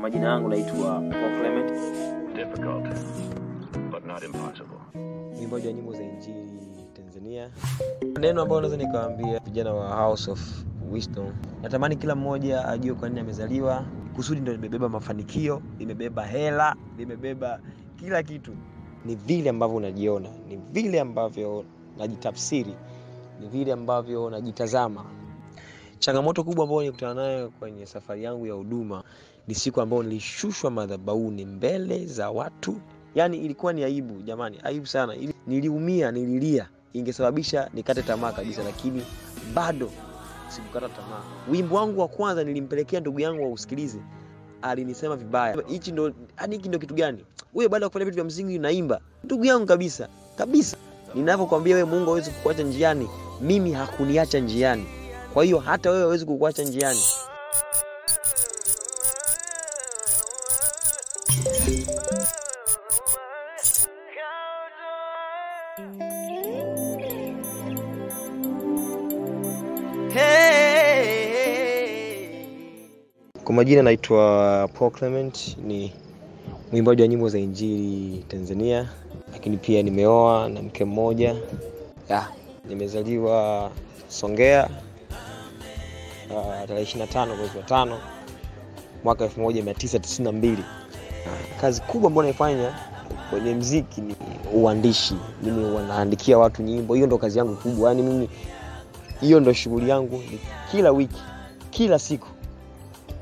Kwa majina yangu naitwa Paul Clement, difficult, but not impossible. mwimbaji wa nyimbo za injili Tanzania. Neno ambalo naweza nikawaambia vijana wa House of Wisdom, natamani kila mmoja ajue kwa nini amezaliwa. Kusudi ndo limebeba mafanikio, limebeba hela, limebeba kila kitu. Ni vile ambavyo unajiona, ni vile ambavyo najitafsiri, ni vile ambavyo najitazama. Changamoto kubwa ambayo nilikutana nayo kwenye safari yangu ya huduma ni siku ambayo nilishushwa madhabahuni mbele za watu. Yaani ilikuwa ni aibu jamani, aibu sana. Ili- Niliumia, nililia, ingesababisha nikate tamaa kabisa, lakini bado sikukata tamaa. Wimbo wangu wa kwanza nilimpelekea ndugu yangu wausikilize, alinisema vibaya. Hichi ndo hadi hiki ndo kitu gani? Wewe baada ya kufanya vitu vya msingi unaimba. Ndugu yangu kabisa, kabisa. ninavyokwambia wewe Mungu hawezi kukuacha njiani, mimi hakuniacha njiani. Kwa hiyo hata wewe hawezi kukuacha njiani. Kwa majina naitwa Paul Clement, ni mwimbaji wa nyimbo za injili Tanzania, lakini pia nimeoa na mke mmoja. Ya, nimezaliwa Songea uh, tarehe 25 mwezi wa tano mwaka 1992. Ah, Kazi kubwa ambayo naifanya kwenye mziki ni uandishi. Mimi wanaandikia watu nyimbo, hiyo ndo kazi yangu kubwa. Yaani mimi hiyo ndo shughuli yangu kila wiki, kila siku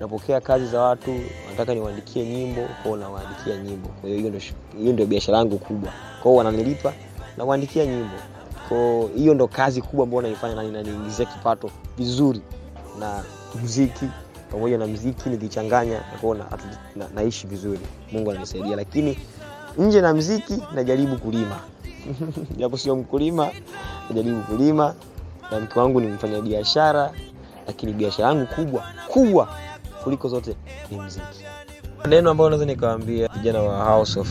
napokea kazi za watu wanataka niwaandikie nyimbo kwao nawaandikia nyimbo kwa hiyo hiyo ndio biashara yangu kubwa kwao wananilipa nawaandikia nyimbo kwao hiyo ndo kazi kubwa ambayo naifanya na inaniingizia kipato vizuri na mziki pamoja na mziki nikichanganya nakuona na, na, naishi vizuri. Mungu ananisaidia lakini nje na mziki najaribu kulima. Japo sio mkulima najaribu kulima na mke wangu ni mfanya biashara lakini biashara yangu kubwa kubwa kuliko zote ni mziki. Neno ambayo naweza nikawambia vijana wa House of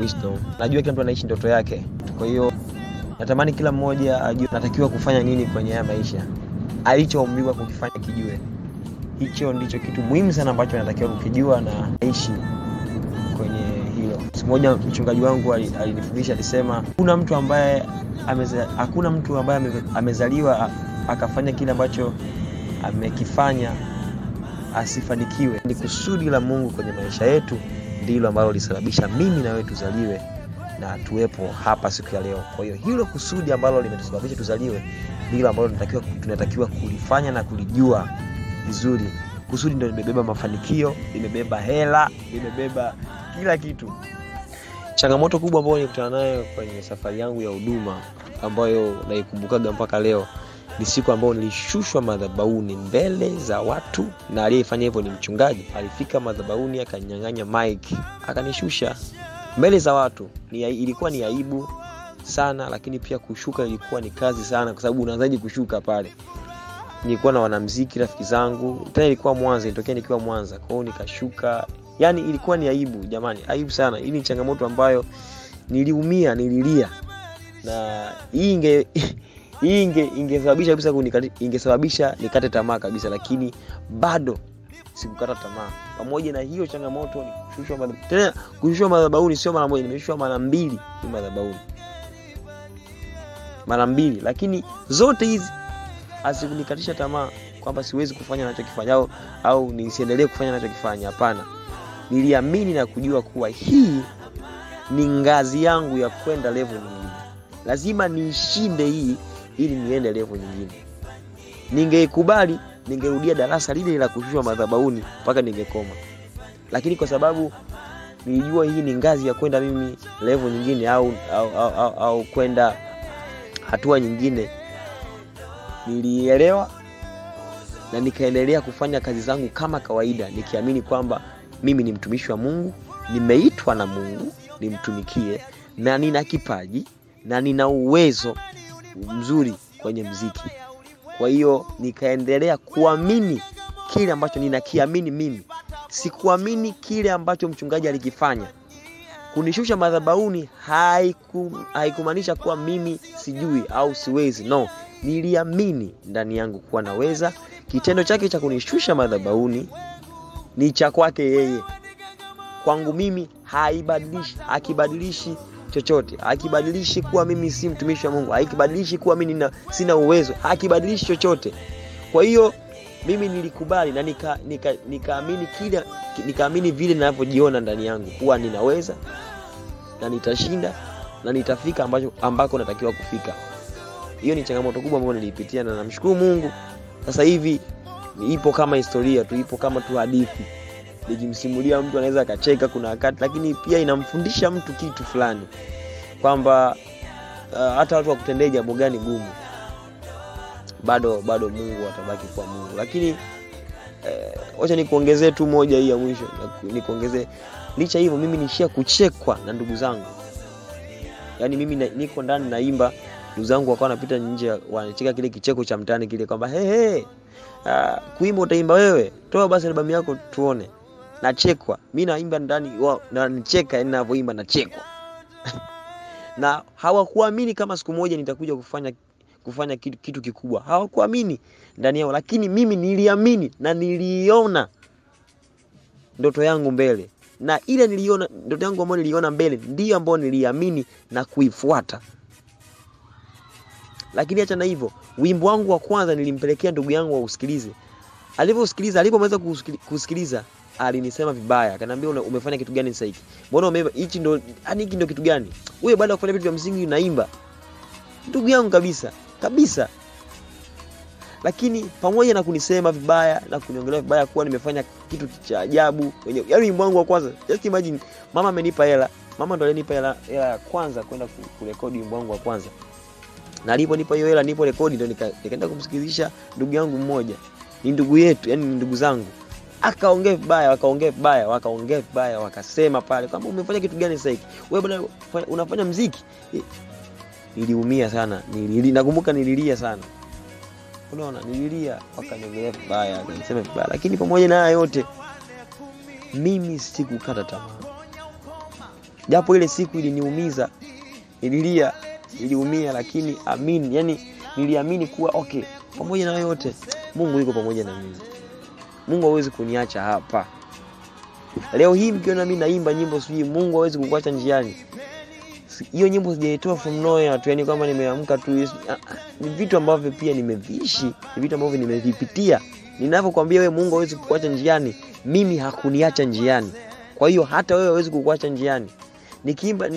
Wisdom, najua kila mtu anaishi ndoto yake, kwa hiyo natamani kila mmoja ajue natakiwa kufanya nini kwenye haya maisha, alichoumbiwa kukifanya kijue. Hicho ndicho kitu muhimu sana ambacho natakiwa kukijua na aishi kwenye hilo. Siku moja mchungaji wangu ali- alinifundisha, alisema hakuna mtu ambaye hakuna mtu ambaye amezaliwa akafanya kile ambacho amekifanya asifanikiwe. Ni kusudi la Mungu kwenye maisha yetu ndilo ambalo lisababisha mimi na wewe tuzaliwe na tuwepo hapa siku ya leo. Kwa hiyo hilo kusudi ambalo limetusababisha tuzaliwe ndilo ambalo tunatakiwa, tunatakiwa kulifanya na kulijua vizuri. Kusudi ndo limebeba mafanikio, limebeba hela, limebeba kila kitu. Changamoto kubwa ambayo nilikutana nayo kwenye safari yangu ya huduma ambayo naikumbukaga mpaka leo ni siku ambayo nilishushwa madhabauni mbele za watu, na aliyefanya hivyo ni mchungaji. Alifika madhabauni akanyang'anya mic akanishusha mbele za watu. Ni, ilikuwa ni aibu sana, lakini pia kushuka ilikuwa ni kazi sana, kwa sababu unaanzaje kushuka pale? Nilikuwa na wanamziki rafiki zangu, tena ilikuwa Mwanza, ilitokea nikiwa Mwanza, kwa hiyo nikashuka. Yani ilikuwa ni aibu jamani, aibu sana. Hii ni changamoto ambayo niliumia, nililia na hii inge inge ingesababisha nikate tamaa kabisa, lakini bado sikukata tamaa. Pamoja na hiyo changamoto, ni kushushwa madhab- tena kushushwa madhabahuni, sio mara moja, nimeshushwa mara mbili madhabahuni, mara mbili, lakini zote hizi hazikunikatisha tamaa kwamba siwezi kufanya nachokifanya au, nisiendelee kufanya nachokifanya. Hapana, niliamini na kujua kuwa hii ni ngazi yangu ya kwenda level nyingine, lazima niishinde hii ili niende level nyingine. Ningeikubali, ningerudia darasa lile la kushushwa madhabahuni mpaka ningekoma, lakini kwa sababu nilijua hii ni ngazi ya kwenda mimi level nyingine au, au, au, au, au kwenda hatua nyingine, nilielewa na nikaendelea kufanya kazi zangu kama kawaida, nikiamini kwamba mimi ni mtumishi wa Mungu, nimeitwa na Mungu nimtumikie, na nina kipaji na nina uwezo mzuri kwenye mziki. Kwa hiyo nikaendelea kuamini kile ambacho ninakiamini mimi, sikuamini kile ambacho mchungaji alikifanya. Kunishusha madhabahuni haiku, haikumaanisha kuwa mimi sijui au siwezi. No, niliamini ndani yangu kuwa naweza. Kitendo chake cha kunishusha madhabauni ni cha kwake yeye, kwangu mimi haibadilishi hakibadilishi chochote. Hakibadilishi kuwa mimi si mtumishi wa mungu. Akibadilishi kuwa mimi sina uwezo. Hakibadilishi chochote. Kwa hiyo mimi nilikubali na nikaamini nika, nika nikaamini vile ninavyojiona ndani yangu. Kuwa ninaweza na nitashinda na nitafika ambacho, ambako natakiwa kufika. Hiyo ni changamoto kubwa ambayo niliipitia na namshukuru mungu. Sasa hivi ipo kama historia tu ipo kama tu hadithi. Nikimsimulia mtu anaweza akacheka kuna wakati lakini pia inamfundisha mtu kitu fulani. Kwamba uh, hata watu wakutendee jambo gani gumu bado bado mungu atabaki kuwa mungu. Lakini wacha eh, nikuongezee tu moja hii ya mwisho nikuongezee. Licha hivyo mimi nishia kuchekwa na ndugu zangu. Yaani mimi na, niko ndani naimba ndugu zangu wakawa wanapita nje wanacheka kile kicheko cha mtani kile kwamba hey, hey, uh, kuimba utaimba wewe? Toa basi albamu yako tuone. Nachekwa. Mi naimba ndani nanicheka yani navyoimba nachekwa. Na hawakuamini kama siku moja nitakuja kufanya kufanya kitu, kitu kikubwa. Hawakuamini ndani yao lakini mimi niliamini na niliona ndoto yangu mbele. Na ile niliona ndoto yangu ambayo niliona mbele ndiyo ambayo niliamini na kuifuata. Lakini acha na hivyo wimbo wangu wa kwanza nilimpelekea ndugu yangu ausikilize. Alivyosikiliza, alipomaliza kusikiliza alinisema vibaya. Akaniambia umefanya kitu gani sasa hiki mbona umeiba hichi ndo yani hiki ndo kitu gani? Huyo baada ya kufanya vitu vya msingi unaimba. Ndugu yangu kabisa kabisa. Lakini pamoja na kunisema vibaya na kuniongelea vibaya kuwa nimefanya kitu cha ajabu yaani wimbo wangu wa kwanza just imagine mama amenipa hela mama ndo alinipa hela ya kwanza kwenda kurekodi wimbo wangu wa kwanza. Na aliponipa hiyo hela nipo rekodi ndo nikaenda kumsikilizisha ndugu yangu mmoja. Ni ndugu yetu yani ni ndugu zangu. Akaongea vibaya wakaongea vibaya wakaongea vibaya wakasema pale kwamba umefanya kitu gani sasa unafanya mziki niliumia sana. Nilili, nakumbuka nililia sana. Unaona nililia wakaniongelea vibaya wakanisema vibaya. Lakini pamoja na haya yote mimi sikukata tamaa. Japo ile siku iliniumiza nililia niliumia lakini amini yani niliamini kuwa okay pamoja na yote mungu yuko pamoja na mimi. Mungu hawezi kuniacha hapa. Leo hii mkiona mi naimba nyimbo sijui mungu hawezi kukuacha njiani hiyo nyimbo sijaitoa from nowhere tu yani kwamba nimeamka tu ni vitu ambavyo pia nimeviishi ni vitu ambavyo nimevipitia. Ninavyokwambia wewe mungu hawezi kukuacha njiani mimi hakuniacha njiani. Kwa hiyo hata wewe hawezi kukuacha njiani. Nikiimba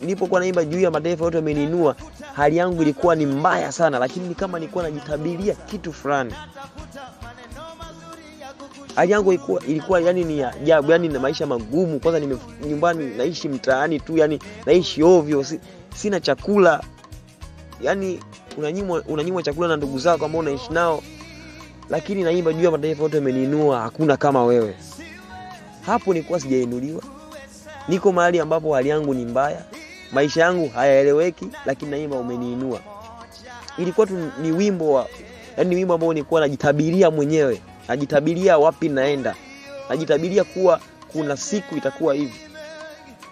nilipokuwa naimba juu ya mataifa yote wameniinua, hali yangu ilikuwa ni mbaya sana lakini ni kama nilikuwa najitabiria kitu fulani hali yangu ilikuwa, ilikuwa yani ni ajabu yani na maisha magumu. Kwanza nime nyumbani naishi mtaani tu yani naishi ovyo si, sina chakula. Yani unanyimwa unanyimwa chakula na ndugu zako ambao unaishi nao lakini naimba juu ya mataifa yote ameniinua hakuna kama wewe. Hapo nilikuwa sijainuliwa. Niko mahali ambapo hali yangu ni mbaya maisha yangu hayaeleweki lakini naimba umeniinua. Ilikuwa tu ni wimbo wa yani ni wimbo ambao nilikuwa najitabiria mwenyewe najitabiria wapi naenda? Najitabiria kuwa kuna siku itakuwa hivi.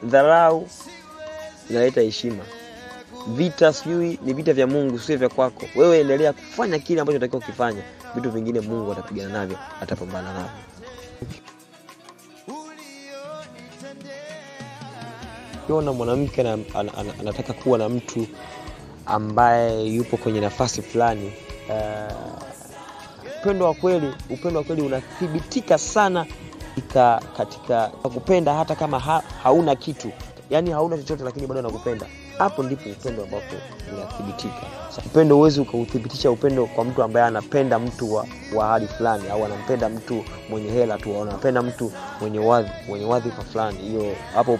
Dharau inaleta heshima. Vita sijui ni vita vya mungu sio vya kwako. Wewe endelea kufanya kile ambacho unatakiwa ukifanya vitu vingine mungu atapigana navyo atapambana navyo. Ukiona mwanamke an, an, an, anataka kuwa na mtu ambaye yupo kwenye nafasi fulani uh, upendo wa kweli upendo wa kweli unathibitika sana katika, katika kupenda hata kama ha, hauna kitu. Yani hauna chochote lakini bado anakupenda hapo ndipo upendo ambapo unathibitika. Upendo huwezi ukauthibitisha upendo kwa mtu ambaye anapenda mtu wa, wa hali fulani au anampenda mtu mwenye hela tu au mtu mwenye wadhi wadhifa fulani. Hiyo hapo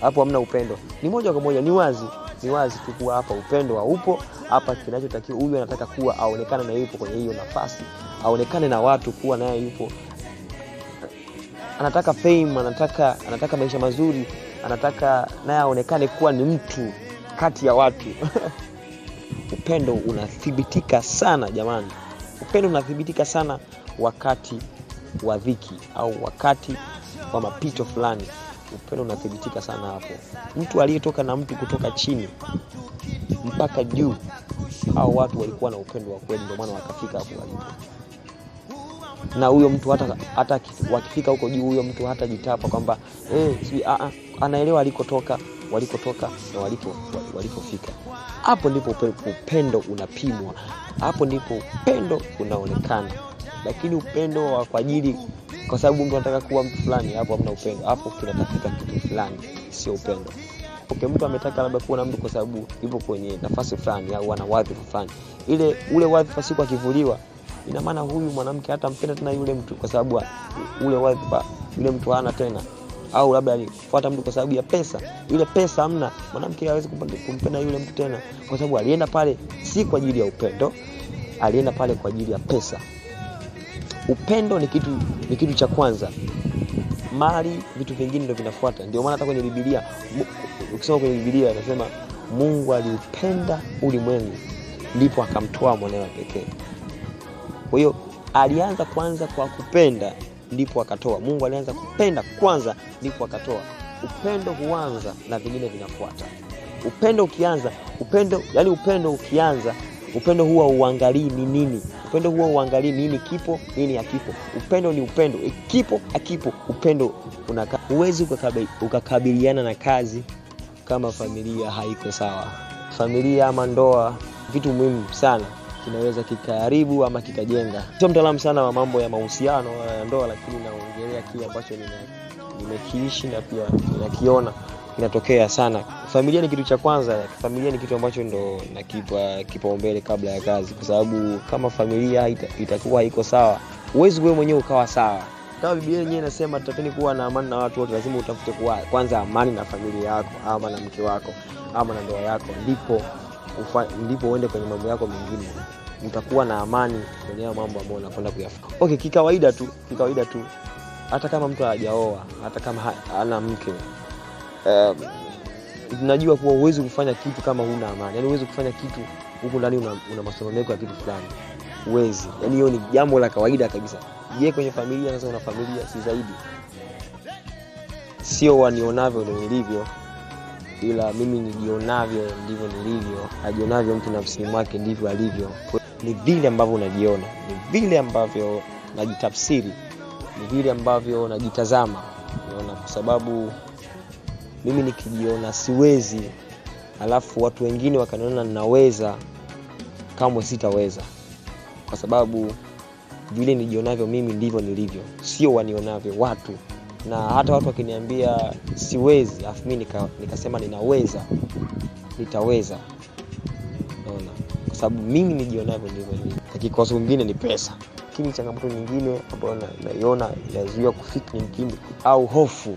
hapo hamna upendo. Ni moja kwa moja ni wazi ni wazi tu kuwa hapa upendo haupo. Hapa kinachotakiwa huyu anataka kuwa aonekane na yupo kwenye hiyo nafasi aonekane na watu kuwa naye yupo. Anataka fame anataka anataka maisha mazuri anataka naye aonekane kuwa ni mtu kati ya watu. Upendo unathibitika sana jamani. Upendo unathibitika sana wakati wa dhiki au wakati wa mapito fulani upendo unathibitika sana hapo. Mtu aliyetoka na mtu kutoka chini mpaka juu hao watu walikuwa na upendo wa kweli ndio maana wakafika hapo walipo. Na huyo mtu hata, hata wakifika huko juu huyo mtu hata jitapa kwamba eh, sijui, a anaelewa alikotoka walikotoka na walipo walipofika. Hapo ndipo upendo unapimwa. Hapo ndipo upendo unaonekana lakini upendo wa kwa ajili kwa sababu mtu anataka kuwa mtu fulani hapo hamna upendo. Hapo kinatafuta kitu fulani sio upendo. Okay, mtu ametaka labda kuwa na mtu kwa sababu yupo kwenye nafasi fulani au ana wadhifa fulani. Ile ule wadhifa siku akivuliwa ina maana huyu mwanamke hata mpenda tena yule mtu kwa sababu ule wadhifa yule mtu hana tena. Au labda alifuata mtu kwa sababu ya pesa. Ile pesa hamna. Mwanamke hawezi kumpenda yule mtu tena. Kwa sababu alienda pale si kwa ajili ya upendo alienda pale kwa ajili ya pesa upendo ni kitu ni kitu cha kwanza. Mali vitu vingine ndo vinafuata. Ndio maana hata kwenye bibilia ukisoma kwenye bibilia anasema mungu aliupenda ulimwengu ndipo akamtoa mwanawe pekee. Kwa hiyo alianza kwanza kwa kupenda ndipo akatoa. Mungu alianza kupenda kwanza ndipo akatoa. Upendo huanza na vingine vinafuata. Upendo ukianza upendo yani upendo ukianza upendo huwa uangalii ni nini? Upendo huwa uangalii nini kipo nini hakipo. Upendo ni upendo. Kipo akipo upendo unaka huwezi ukakabiliana na kazi kama familia haiko sawa. Familia ama ndoa vitu muhimu sana kinaweza kikaharibu ama kikajenga. Sio mtaalamu sana wa mambo ya mahusiano ya ndoa lakini naongelea kile ambacho nimekiishi na pia ninakiona kinatokea sana. Familia ni kitu cha kwanza familia ni kitu ambacho ndo nakipa kipaumbele kabla ya kazi. Kwa sababu kama familia ita, itakuwa haiko sawa huwezi wewe mwenyewe ukawa sawa. Kama biblia yenyewe inasema tutakeni kuwa na amani na watu wote. Lazima utafute kuwa kwanza amani na familia yako ama na mke wako ama na ndoa yako. Ndipo ndipo uende kwenye mambo yako mengine. Utakuwa na amani kwenye mambo ambayo unakwenda kuyafanya. Okay kikawaida tu kikawaida tu hata kama mtu hajaoa hata kama hana mke um, najua kuwa huwezi kufanya kitu kama huna amani. Yani huwezi kufanya kitu huku ndani una, una masononeko ya kitu fulani. Huwezi. Yani hiyo ni jambo la kawaida kabisa. Je kwenye familia sasa una familia si zaidi? Sio wanionavyo ndo nilivyo ila mimi nijionavyo ndivyo nilivyo. Ajionavyo mtu nafsini mwake ndivyo alivyo. Ni vile ambavyo unajiona. Ni vile ambavyo najitafsiri ni vile ambavyo najitazama kwa sababu mimi nikijiona siwezi. Alafu watu wengine wakaniona ninaweza kamwe sitaweza. Kwa sababu vile nijionavyo mimi ndivyo nilivyo. Sio wanionavyo watu. Na hata watu wakiniambia siwezi alafu mi nika, nikasema ninaweza nitaweza. Naona kwa sababu mimi nijionavyo ndivyo nilivyo. Kikosi mwingine ni pesa lakini changamoto nyingine ambayo naiona inazuia kufika nyingine au hofu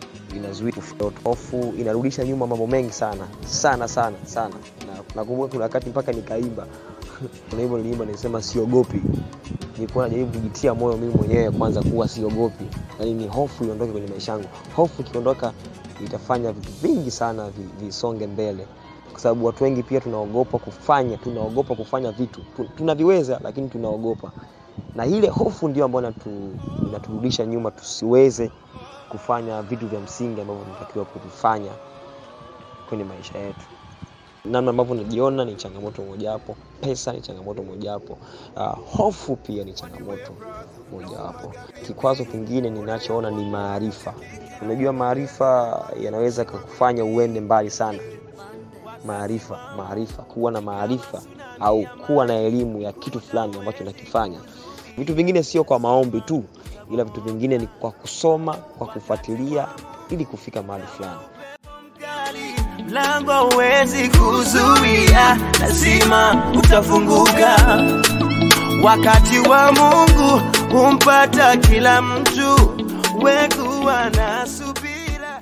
hofu inarudisha nyuma mambo mengi sana sana sana sana. Na nakumbuka kuna wakati mpaka nikaimba. Kuna niliimba nisema siogopi. Nilikuwa najaribu kujitia moyo mimi mwenyewe kwanza kuwa siogopi. Yaani ni hofu iondoke kwenye maisha yangu. Hofu ikiondoka itafanya vitu vingi sana vi- visonge mbele. Kwa sababu watu wengi pia tunaogopa kufanya tunaogopa kufanya vitu. Tunaviweza lakini tunaogopa na ile hofu ndio ambayo inaturudisha nyuma tusiweze kufanya vitu vya msingi ambavyo tunatakiwa kuvifanya kwenye maisha yetu. Namna ambavyo najiona ni changamoto mojawapo pesa ni changamoto mojawapo uh, hofu pia ni changamoto mojawapo. Kikwazo kingine ninachoona ni maarifa. Unajua maarifa yanaweza kakufanya uende mbali sana maarifa maarifa kuwa na maarifa au kuwa na elimu ya kitu fulani ambacho nakifanya vitu vingine sio kwa maombi tu ila vitu vingine ni kwa kusoma kwa kufuatilia ili kufika mahali fulani mlango huwezi kuzuia, lazima utafunguka. Wakati wa Mungu humpata kila mtu, wekuwa na subira.